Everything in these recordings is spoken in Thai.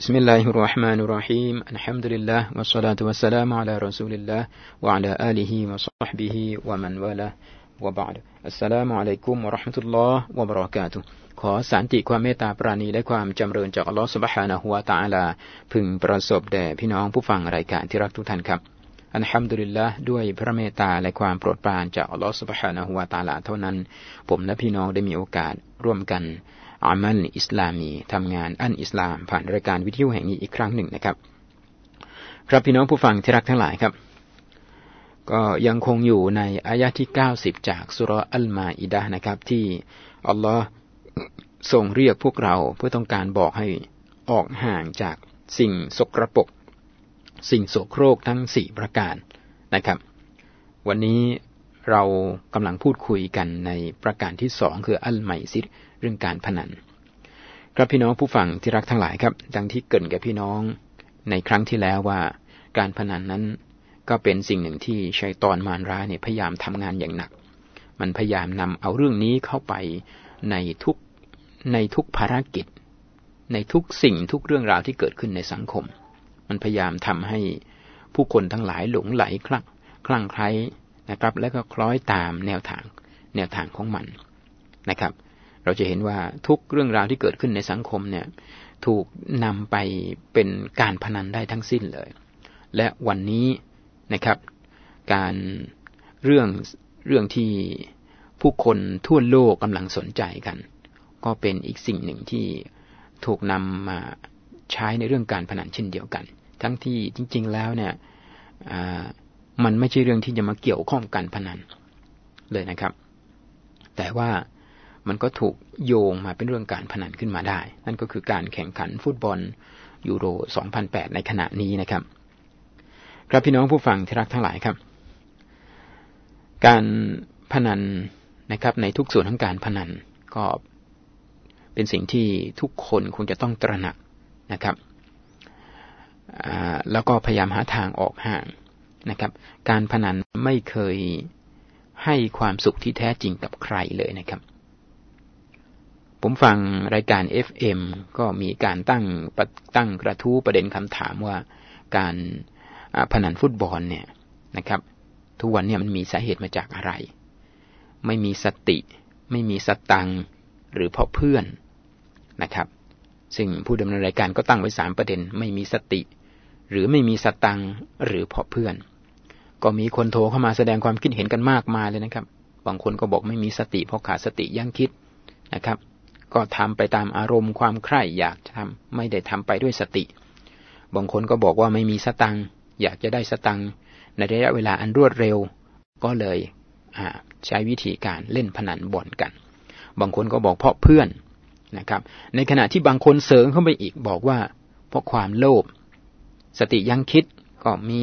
بسم الله الرحمن الرحيم الحمد لله والصلاة والسلام على رسول الله وعلى آله وصحبه ومن والاه وبعد السلام عليكم ورحمة الله وبركاته ขอสันติความเมตตาปราณีและความจำเริญจากอัลลอฮฺสุบฮานะฮุวาตาลาพึงประสบแด่พี่น้องผู้ฟังรายการที่รักทุกท่านครับ อันฮัมดุลิลละด้วยพระเมตตาและความโปรดปรานจากอัลลอฮฺสุบฮานะฮุวาตาลาเท่านั้น ผมและพี่น้องได้มีโอกาสร่วมกัน อามัลอิสลามีทำงานอันอิสลาม ผ่านรายการวิทยุแห่งนี้อีกครั้งหนึ่งนะครับ ครับพี่น้องผู้ฟังที่รักทั้งหลายครับ ก็ยังคงอยู่ในอายะที่เก้าสิบจากสุรอัลมาอิดะนะครับ ที่อัลลอฮ์ทรงเรียกพวกเราเพื่อต้องการบอกให้ออกห่างจากสิ่งสกรปรกสิ่งโสโครกทั้งสี่ประการนะครับ วันนี้เรากำลังพูดคุยกันในประการที่สองคืออัลไมซิด เรื่องการพนัน ครับพี่น้องผู้ฟังที่รักทั้งหลายครับ ดังที่เกินกับพี่น้องในครั้งที่แล้วว่า การพนันนั้นก็เป็นสิ่งหนึ่งที่ชัยตอนมารร้ายเนี่ยพยายามทำงานอย่างหนัก มันพยายามนำเอาเรื่องนี้เข้าไปในทุกในทุกภารกิจ ในทุกสิ่งทุกเรื่องราวที่เกิดขึ้นในสังคม มันพยายามทำให้ผู้คนทั้งหลายหลงไหลคลั่งคลั่งไคล้นะครับ และก็คล้อยตามแนวทางแนวทางของมันนะครับ เราจะเห็นว่าทุกเรื่องราวที่เกิดขึ้นในสังคมเนี่ยถูกนำไปเป็นการพนันได้ทั้งสิ้นเลย และวันนี้นะครับ การเรื่องเรื่องที่ผู้คนทั่วโลกกำลังสนใจกัน ก็เป็นอีกสิ่งหนึ่งที่ถูกนำมาใช้ในเรื่องการพนันเช่นเดียวกัน ทั้งที่จริง ๆ แล้วเนี่ยมันไม่ใช่เรื่องที่จะมาเกี่ยวข้องกันพนันเลยนะครับ แต่ว่า มันก็ถูกโยงมาเป็นเรื่องการพนันขึ้นมาได้ นั่นก็คือการแข่งขันฟุตบอลยูโร 2008 ในขณะนี้นะครับ ครับพี่น้องผู้ฟังที่รักทั้งหลายครับ การพนันนะครับในทุกส่วนของการพนันก็เป็นสิ่งที่ทุกคนคงจะต้องตระหนักนะครับแล้วก็พยายามหาทางออกห่างนะครับ การพนันไม่เคยให้ความสุขที่แท้จริงกับใครเลยนะครับ ผมฟังรายการ FM ก็มีการตั้งตั้งกระทู้ประเด็นคำถามว่าการพนันฟุตบอลเนี่ยนะครับ ทุกวันเนี่ยมันมีสาเหตุมาจากอะไร ไม่มีสติ ไม่มีสตังหรือเพราะเพื่อนนะครับ ซึ่งผู้ดำเนินรายการก็ตั้งไว้สามประเด็น ไม่มีสติ หรือไม่มีสตังหรือเพราะเพื่อน ก็มีคนโทรเข้ามาแสดงความคิดเห็นกันมากมายเลยนะครับ บางคนก็บอกไม่มีสติเพราะขาดสติยั้งคิดนะครับ ก็ทำไปตามอารมณ์ความใคร่อยากทำไม่ได้ทำไปด้วยสติ บางคนก็บอกว่าไม่มีสตังอยากจะได้สตังในระยะเวลาอันรวดเร็ว ก็เลยใช้วิธีการเล่นพนันบ่อนกัน บางคนก็บอกเพราะเพื่อนนะครับ ในขณะที่บางคนเสริมเข้าไปอีกบอกว่า เพราะความโลภสติยังคิดก็มี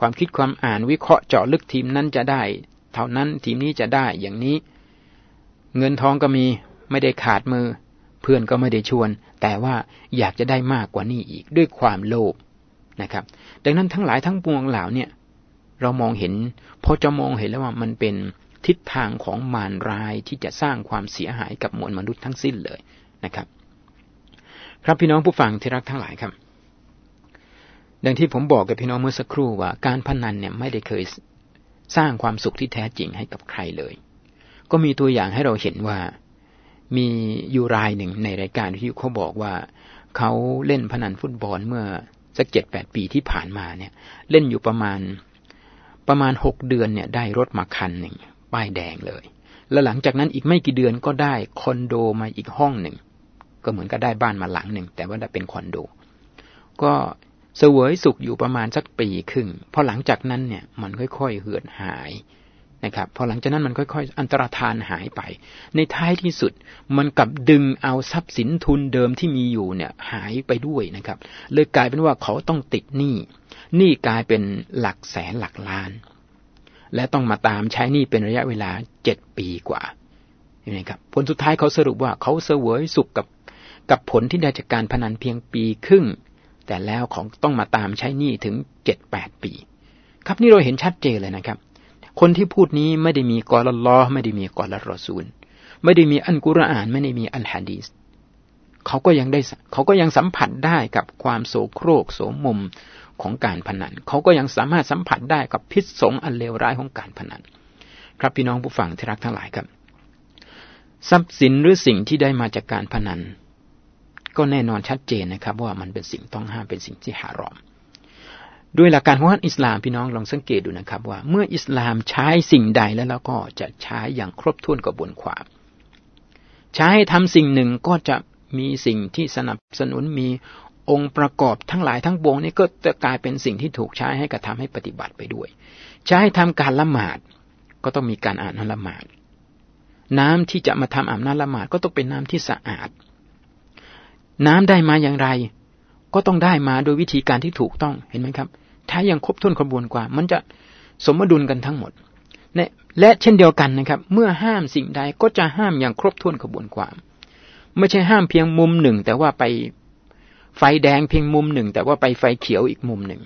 ความคิดความอ่านวิเคราะห์เจาะลึกทีมนั้นจะได้ เท่านั้นทีมนี้จะได้อย่างนี้ เงินทองก็มี ไม่ได้ขาดมือ เพื่อนก็ไม่ได้ชวน แต่ว่าอยากจะได้มากกว่านี้อีกด้วยความโลภนะครับ ดังนั้นทั้งหลายทั้งปวงเหล่าเนี่ย เรามองเห็นพอจะมองเห็นแล้วว่ามันเป็นทิศทางของมารรายที่จะสร้างความเสียหายกับมวลมนุษย์ทั้งสิ้นเลยนะครับ ครับพี่น้องผู้ฟังที่รักทั้งหลายครับดังที่ผมบอกกับพี่น้องเมื่อสักครู่ว่าการพนันเนี่ยไม่ได้เคยสร้างความสุขที่แท้จริงให้กับใครเลย ก็มีตัวอย่างให้เราเห็นว่า มีอยู่รายหนึ่งในรายการที่เขาบอกว่าเขาเล่นพนันฟุตบอลเมื่อสักเจ็ดแปดปีที่ผ่านมาเนี่ย เล่นอยู่ประมาณประมาณหกเดือนเนี่ย ได้รถมาคันหนึ่งป้ายแดงเลย แล้วหลังจากนั้นอีกไม่กี่เดือนก็ได้คอนโดมาอีกห้องหนึ่งก็เหมือนกับได้บ้านมาหลังหนึ่งแต่ว่าได้เป็นคอนโด ก็เสวยสุขอยู่ประมาณสักปีครึ่งพอหลังจากนั้นเนี่ย มันค่อยๆเหือดหาย นะครับพอหลังจากนั้นมันค่อยๆ อันตรธานหายไป ในท้ายที่สุดมันกลับดึงเอาทรัพย์สินทุนเดิมที่มีอยู่เนี่ยหายไปด้วยนะครับ เลยกลายเป็นว่าเขาต้องติดหนี้หนี้กลายเป็นหลักแสนหลักล้าน และต้องมาตามใช้หนี้เป็นระยะเวลาเจ็ดปีกว่าเห็นไหมครับผลสุดท้ายเขาสรุปว่าเขาเสวยสุขกับกับผลที่ได้จากการพนันเพียงปีครึ่ง แต่แล้วของต้องมาตามใช้หนี้ถึงเจ็ดแปดปี ครับนี่เราเห็นชัดเจนเลยนะครับ คนที่พูดนี้ไม่ได้มีกอลลอไม่ได้มีกอลรอซูล ไม่ได้มีอันกุรอาน ไม่ได้มีอัลฮะดีสเขาก็ยังได้เขาก็ยังสัมผัสได้กับความโศโครกโสมมของการพนัน เขาก็ยังสามารถสัมผัสได้กับพิษสงอันเลวร้ายของการพนัน ครับพี่น้องผู้ฟังที่รักทั้งหลายครับ ทรัพย์สินหรือสิ่งที่ได้มาจากการพนัน ก็แน่นอนชัดเจนนะครับ ว่ามันเป็นสิ่งต้องห้ามเป็นสิ่งที่หารอม ด้วยหลักการของอิสลามพี่น้องลองสังเกตดูนะครับ ว่าเมื่ออิสลามใช้สิ่งใดแล้วเราก็จะใช้อย่างครบถ้วนกระบวนความใช้ให้ทำสิ่งหนึ่งก็จะมีสิ่งที่สนับสนุนมีองค์ประกอบทั้งหลายทั้งปวงนี่ก็จะกลายเป็นสิ่งที่ถูกใช้ให้กระทำให้ปฏิบัติไปด้วย ใช้ให้ทำการละหมาดก็ต้องมีการอ่านละหมาด น้ำที่จะมาทำอาบน้ำละหมาดก็ต้องเป็นน้ำที่สะอาด น้ำได้มาอย่างไร ก็ต้องได้มาโดยวิธีการที่ถูกต้องเห็นไหมครับ ถ้ายังครบถ้วนกระบวนกว่ามันจะสมดุลกันทั้งหมดและเช่นเดียวกันนะครับ เมื่อห้ามสิ่งใดก็จะห้ามอย่างครบถ้วนกระบวนความ ไม่ใช่ห้ามเพียงมุมหนึ่ง แต่ว่าไปไฟแดงเพียงมุมหนึ่ง แต่ว่าไปไฟเขียวอีกมุมหนึ่ง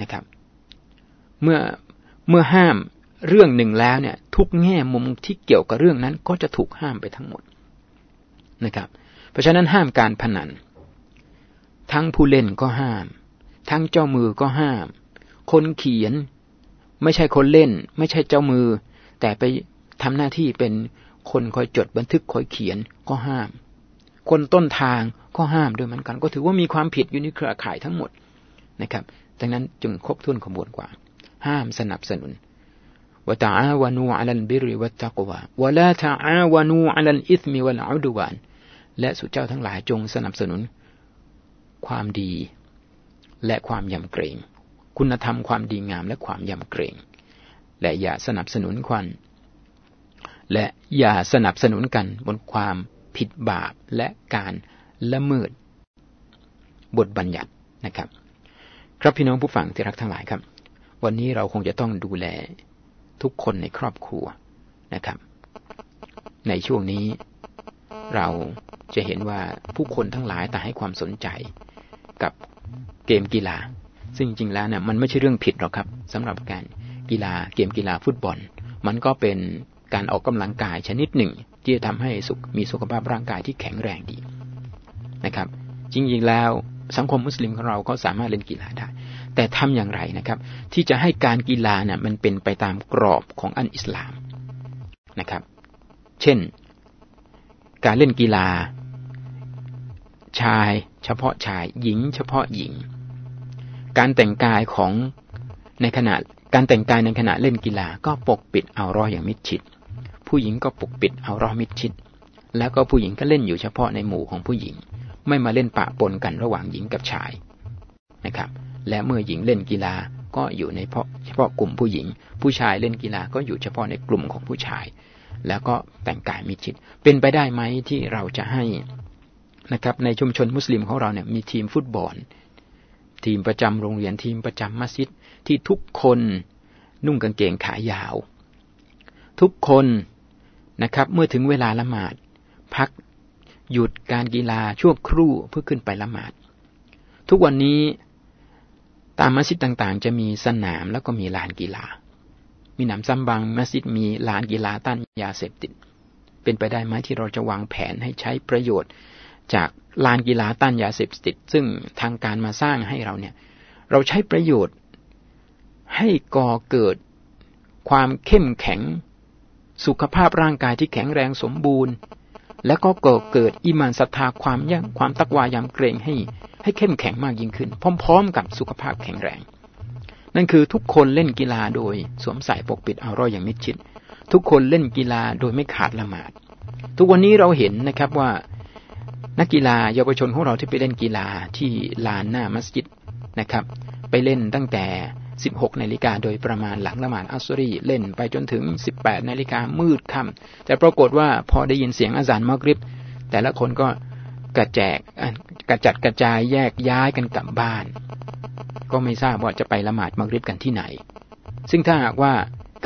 นะครับ เมื่อเมื่อห้ามเรื่องหนึ่งแล้วเนี่ย ทุกแง่มุมที่เกี่ยวกับเรื่องนั้นก็จะถูกห้ามไปทั้งหมดนะครับ เพราะฉะนั้นห้ามการพนัน ทั้งผู้เล่นก็ห้าม ทั้งเจ้ามือก็ห้าม คนเขียน ไม่ใช่คนเล่น ไม่ใช่เจ้ามือ แต่ไปทำหน้าที่เป็นคนคอยจดบันทึกคอยเขียนก็ห้าม คนต้นทางก็ห้ามด้วยเหมือนกัน ก็ถือว่ามีความผิดอยู่ในเครือข่ายทั้งหมดนะครับ ดังนั้นจึงครบถ้วนขบวนกว่า ห้ามสนับสนุนวะตาอาวานูอัลันบิริวัตตะกวาวะลาตาอาวานูอัลันอิสมิวัลอุดวานและสุเจ้าทั้งหลายจงสนับสนุน ความดี และความยำเกรง คุณธรรมความดีงามและความยำเกรง และอย่าสนับสนุนควัน และอย่าสนับสนุนกันบนความผิดบาปและการละเมิด บทบัญญัตินะครับ ครับพี่น้องผู้ฟังที่รักทั้งหลายครับ วันนี้เราคงจะต้องดูแลทุกคนในครอบครัวนะครับ ในช่วงนี้เราจะเห็นว่าผู้คนทั้งหลายต่างให้ความสนใจ กับเกมกีฬา ซึ่งจริงแล้วเนี่ยมันไม่ใช่เรื่องผิดหรอกครับสำหรับการกีฬาเกมกีฬาฟุตบอล มันก็เป็นการออกกำลังกายชนิดหนึ่ง ที่จะทำให้สุขมีสุขภาพร่างกายที่แข็งแรงดีนะครับ จริงๆแล้วสังคมมุสลิมของเราก็สามารถเล่นกีฬาได้ แต่ทำอย่างไรนะครับ ที่จะให้การกีฬาเนี่ยมันเป็นไปตามกรอบของอันอิสลามนะครับ เช่น การเล่นกีฬา ชาย เฉพาะชาย หญิง เฉพาะหญิง การแต่งกายของในขณะการแต่งกายในขณะเล่นกีฬาก็ปกปิดเอารออย่างมิดชิด ผู้หญิงก็ปกปิดเอารอมิดชิด แล้วก็ผู้หญิงก็เล่นอยู่เฉพาะในหมู่ของผู้หญิง ไม่มาเล่นปะปนกันระหว่างหญิงกับชายนะครับ และเมื่อหญิงเล่นกีฬาก็อยู่ในเพาะเฉพาะกลุ่มผู้หญิง ผู้ชายเล่นกีฬาก็อยู่เฉพาะในกลุ่มของผู้ชาย แล้วก็แต่งกายมิดชิด เป็นไปได้ไหมที่เราจะให้ นะครับ ในชุมชนมุสลิมของเราเนี่ยมีทีมฟุตบอล ทีมประจำโรงเรียนทีมประจำมัสยิดที่ทุกคนนุ่งกางเกงขายาว ทุกคนนะครับเมื่อถึงเวลาละหมาด พักหยุดการกีฬาชั่วครู่เพื่อขึ้นไปละหมาด ทุกวันนี้ตามมัสยิดต่างๆ จะมีสนามแล้วก็มีลานกีฬา มีหนำซ้ำบางมัสยิดมีลานกีฬาต้านยาเสพติด เป็นไปได้ไหมที่เราจะวางแผนให้ใช้ประโยชน์ จากลานกีฬาต้านยาเสพติด ซึ่งทางการมาสร้างให้เราเนี่ย เราใช้ประโยชน์ให้ก่อเกิดความเข้มแข็ง สุขภาพร่างกายที่แข็งแรงสมบูรณ์ และก็ก่อเกิดอิมานศรัทธาความยั่งความตักวายามเกรงให้ ให้เข้มแข็งมากยิ่งขึ้น พร้อม ๆ กับสุขภาพแข็งแรง นั่นคือทุกคนเล่นกีฬาโดยสวมใส่ปกปิดเอารอยอย่างมิดชิด ทุกคนเล่นกีฬาโดยไม่ขาดละหมาด ทุกวันนี้เราเห็นนะครับว่า นักกีฬาเยาวชนของเราที่ไปเล่นกีฬาที่ลานหน้ามัสยิดนะครับ ไปเล่นตั้งแต่ 16นาฬิกาโดยประมาณหลังละหมาดอัสรีเล่นไปจนถึง 18นาฬิกามืดค่ำแต่ปรากฏว่าพอได้ยินเสียงอาจารย์มักริบ แต่ละคนก็กระแจกกระจัดกระจายแยกย้ายกันกลับบ้าน ก็ไม่ทราบว่าจะไปละหมาดมักริบกันที่ไหน ซึ่งถ้าหากว่า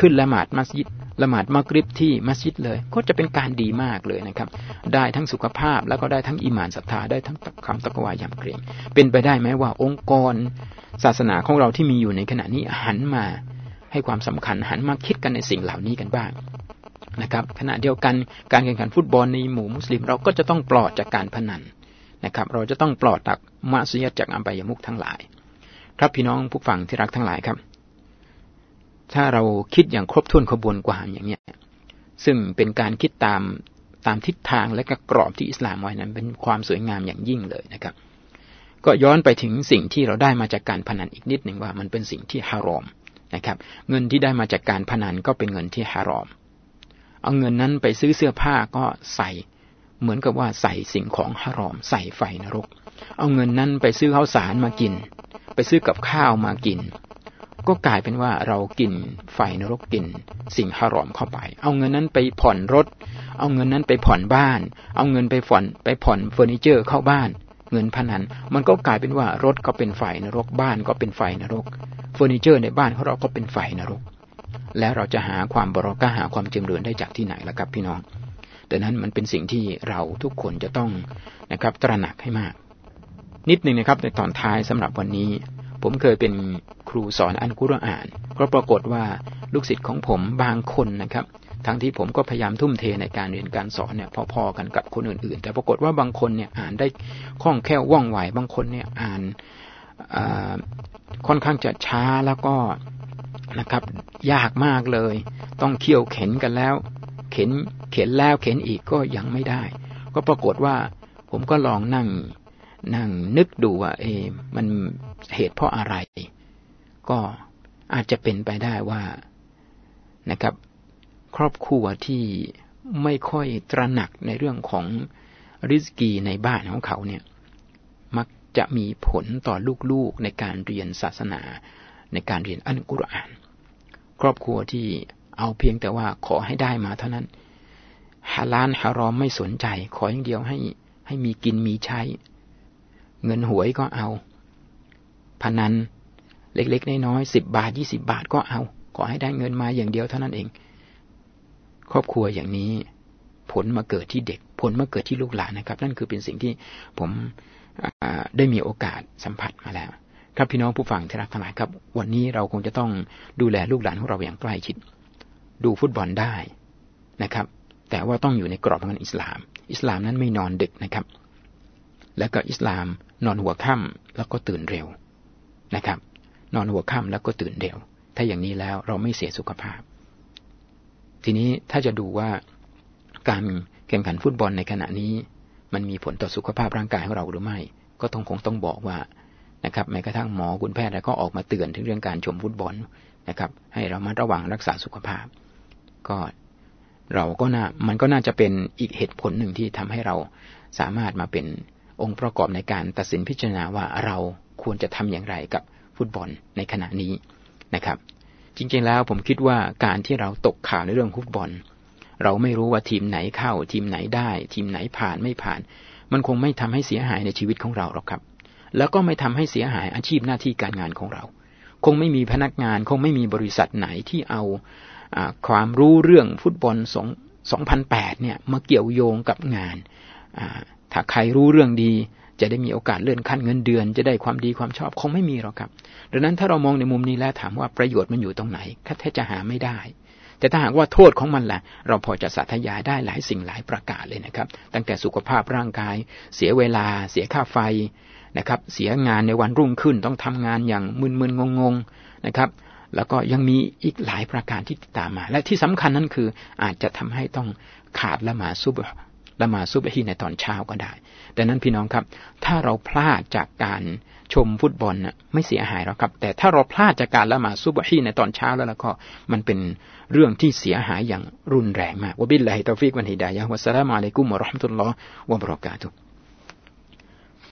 ขึ้นละหมาดมัสยิด ละหมาดมักริบที่มัสยิดเลย ก็จะเป็นการดีมากเลยนะครับ ได้ทั้งสุขภาพแล้วก็ได้ทั้งอิมานศรัทธาได้ทั้งคำตะกวายำเกรงเป็นไปได้ไหมว่าองค์กร ศาสนาของเราที่มีอยู่ในขณะนี้หันมาให้ความสำคัญหันมาคิดกันในสิ่งเหล่านี้กันบ้างนะครับ ขณะเดียวกันการแข่งขันฟุตบอลในหมู่มุสลิมเราก็จะต้องปลอดจากการพนันนะครับ เราจะต้องปลอดจากมาสุยจากอับายมุกทั้งหลาย ครับพี่น้องผู้ฟังที่รักทั้งหลายครับ ถ้าเราคิดอย่างครบถ้วนขบวนความอย่างเนี้ยซึ่งเป็นการคิดตามตามทิศทางและก็กรอบที่อิสลามไว้นั้นเป็นความสวยงามอย่างยิ่งเลยนะครับ ก็ย้อนไปถึงสิ่งที่เราได้มาจากการพนันอีกนิดหนึ่งว่ามันเป็นสิ่งที่ฮารอมนะครับ เงินที่ได้มาจากการพนันก็เป็นเงินที่ฮารอม เอาเงินนั้นไปซื้อเสื้อผ้าก็ใส่ เหมือนกับว่าใส่สิ่งของฮารอม ใส่ไฟนรก เอาเงินนั้นไปซื้อข้าวสารมากิน ไปซื้อกับข้าวมากิน ก็กลายเป็นว่าเรากินไฟนรกกินสิ่งฮารอมเข้าไป เอาเงินนั้นไปผ่อนรถ เอาเงินนั้นไปผ่อนบ้าน เอาเงินไปผ่อนไปผ่อนเฟอร์นิเจอร์เข้าบ้าน เงินพนัน มันก็กลายเป็นว่ารถก็เป็นไฟนรกบ้านก็เป็นไฟนรก เฟอร์นิเจอร์ในบ้านของเราก็เป็นไฟนรก แล้วเราจะหาความบรอกาหาความเจริญได้จากที่ไหนล่ะครับพี่น้องดังนั้นมันเป็นสิ่งที่เราทุกคนจะต้องนะครับตระหนักให้มาก นิดหนึ่งนะครับในตอนท้ายสำหรับวันนี้ ผมเคยเป็นครูสอนอันกุรอานก็ปรากฏว่าลูกศิษย์ของผมบางคนนะครับ ทั้งที่ผมก็พยายามทุ่มเทในการเรียนการสอนเนี่ยพอๆกันกับคนอื่นๆ แต่ปรากฏว่าบางคนเนี่ยอ่านได้คล่องแคล่วว่องไว บางคนเนี่ยอ่านค่อนข้างจะช้าแล้วก็นะครับ ยากมากเลย ต้องเคี่ยวเข็นกันแล้ว เข็นเข็นแล้วเข็นอีกก็ยังไม่ได้ ก็ปรากฏว่าผมก็ลองนั่ง นั่งนึกดูว่า เอ มันเหตุเพราะอะไร ก็อาจจะเป็นไปได้ว่านะครับ ครอบครัวที่ไม่ค่อยตระหนักในเรื่องของริสกีในบ้านของเขาเนี่ย มักจะมีผลต่อลูกๆในการเรียนศาสนา ในการเรียนอัลกุรอาน ครอบครัวที่เอาเพียงแต่ว่าขอให้ได้มาเท่านั้นฮาลานฮารอมไม่สนใจ ขออย่างเดียวให้ให้มีกินมีใช้ เงินหวยก็เอา พนันเล็กๆน้อยๆสิบบาทยี่สิบาทก็เอา ขอให้ได้เงินมาอย่างเดียวเท่านั้นเอง ครอบครัวอย่างนี้ ผลมาเกิดที่เด็ก ผลมาเกิดที่ลูกหลานนะครับ นั่นคือเป็นสิ่งที่ผมได้มีโอกาสสัมผัสมาแล้ว ครับพี่น้องผู้ฟังที่รักทั้งหลายครับ วันนี้เราคงจะต้องดูแลลูกหลานของเราอย่างใกล้ชิด ดูฟุตบอลได้นะครับ แต่ว่าต้องอยู่ในกรอบของอิสลาม อิสลามนั้นไม่นอนดึกนะครับ แล้วก็อิสลาม นอนหัวค่ำแล้วก็ตื่นเร็วนะครับ นอนหัวค่ำแล้วก็ตื่นเร็ว ถ้าอย่างนี้แล้วเราไม่เสียสุขภาพ ทีนี้ถ้าจะดูว่าการแข่งขันฟุตบอลในขณะนี้ มันมีผลต่อสุขภาพร่างกายของเราหรือไม่ ก็ต้องคงต้องบอกว่านะครับแม้กระทั่งหมอคุณแพทย์ก็ออกมาเตือนถึงเรื่องการชมฟุตบอลนะครับ ให้เรามาระวังรักษาสุขภาพ ก็เราก็น่ามันก็น่าจะเป็นอีกเหตุผลหนึ่งที่ทำให้เราสามารถมาเป็น องค์ประกอบในการตัดสินพิจารณาว่าเราควรจะทำอย่างไรกับฟุตบอลในขณะนี้นะครับ จริงๆแล้วผมคิดว่าการที่เราตกข่าวในเรื่องฟุตบอล เราไม่รู้ว่าทีมไหนเข้า ทีมไหนได้ ทีมไหนผ่านไม่ผ่าน มันคงไม่ทำให้เสียหายในชีวิตของเราหรอกครับ แล้วก็ไม่ทำให้เสียหายอาชีพหน้าที่การงานของเรา คงไม่มีพนักงานคงไม่มีบริษัทไหนที่เอาความรู้เรื่องฟุตบอลสอง2008 เนี่ยมาเกี่ยวโยงกับงาน ถ้าใครรู้เรื่องดี จะได้มีโอกาสเลื่อนขั้นเงินเดือน จะได้ความดีความชอบคงไม่มีหรอกครับ ดังนั้นถ้าเรามองในมุมนี้แล้วถามว่าประโยชน์มันอยู่ตรงไหนแทบจะหาไม่ได้ แต่ถ้าหากว่าโทษของมันแหละเราพอจะสาธยายได้หลายสิ่งหลายประการเลยนะครับ ตั้งแต่สุขภาพร่างกาย เสียเวลา เสียค่าไฟนะครับ เสียงานในวันรุ่งขึ้นต้องทำงานอย่างมึนๆงงๆนะครับแล้วก็ยังมีอีกหลายประการที่ตามมา และที่สำคัญนั้นคืออาจจะทำให้ต้องขาดละหมาซุบ ละมาซุบฮีในตอนเช้าก็ได้ดังนั้นพี่น้องครับ ถ้าเราพลาดจากการชมฟุตบอลน่ะไม่เสียหายหรอกครับ แต่ถ้าเราพลาดจากการละหมาดซุบฮีในตอนเช้าแล้วแล้วก็มันเป็นเรื่องที่เสียหายอย่างรุนแรงมากوبالله التوفيق والهداية والسلام عليكم ورحمة الله وبركاته